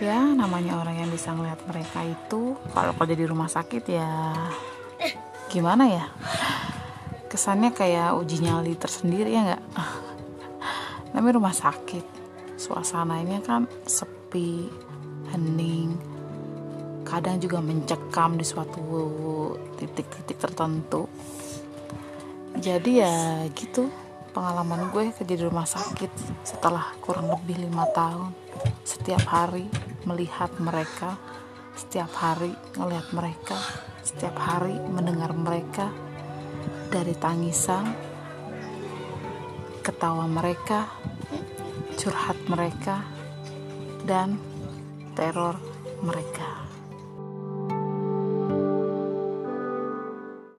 ya namanya orang yang bisa ngeliat mereka itu. Kalau kerja di rumah sakit ya gimana ya? Kesannya kayak uji nyali tersendiri ya nggak? Namanya rumah sakit. Suasananya kan sepi hening. Kadang juga mencekam di suatu titik-titik tertentu. Jadi ya gitu pengalaman gue kerja di rumah sakit setelah kurang lebih lima tahun setiap hari melihat mereka setiap hari ngelihat mereka setiap hari mendengar mereka dari tangisan ketawa mereka curhat mereka dan teror mereka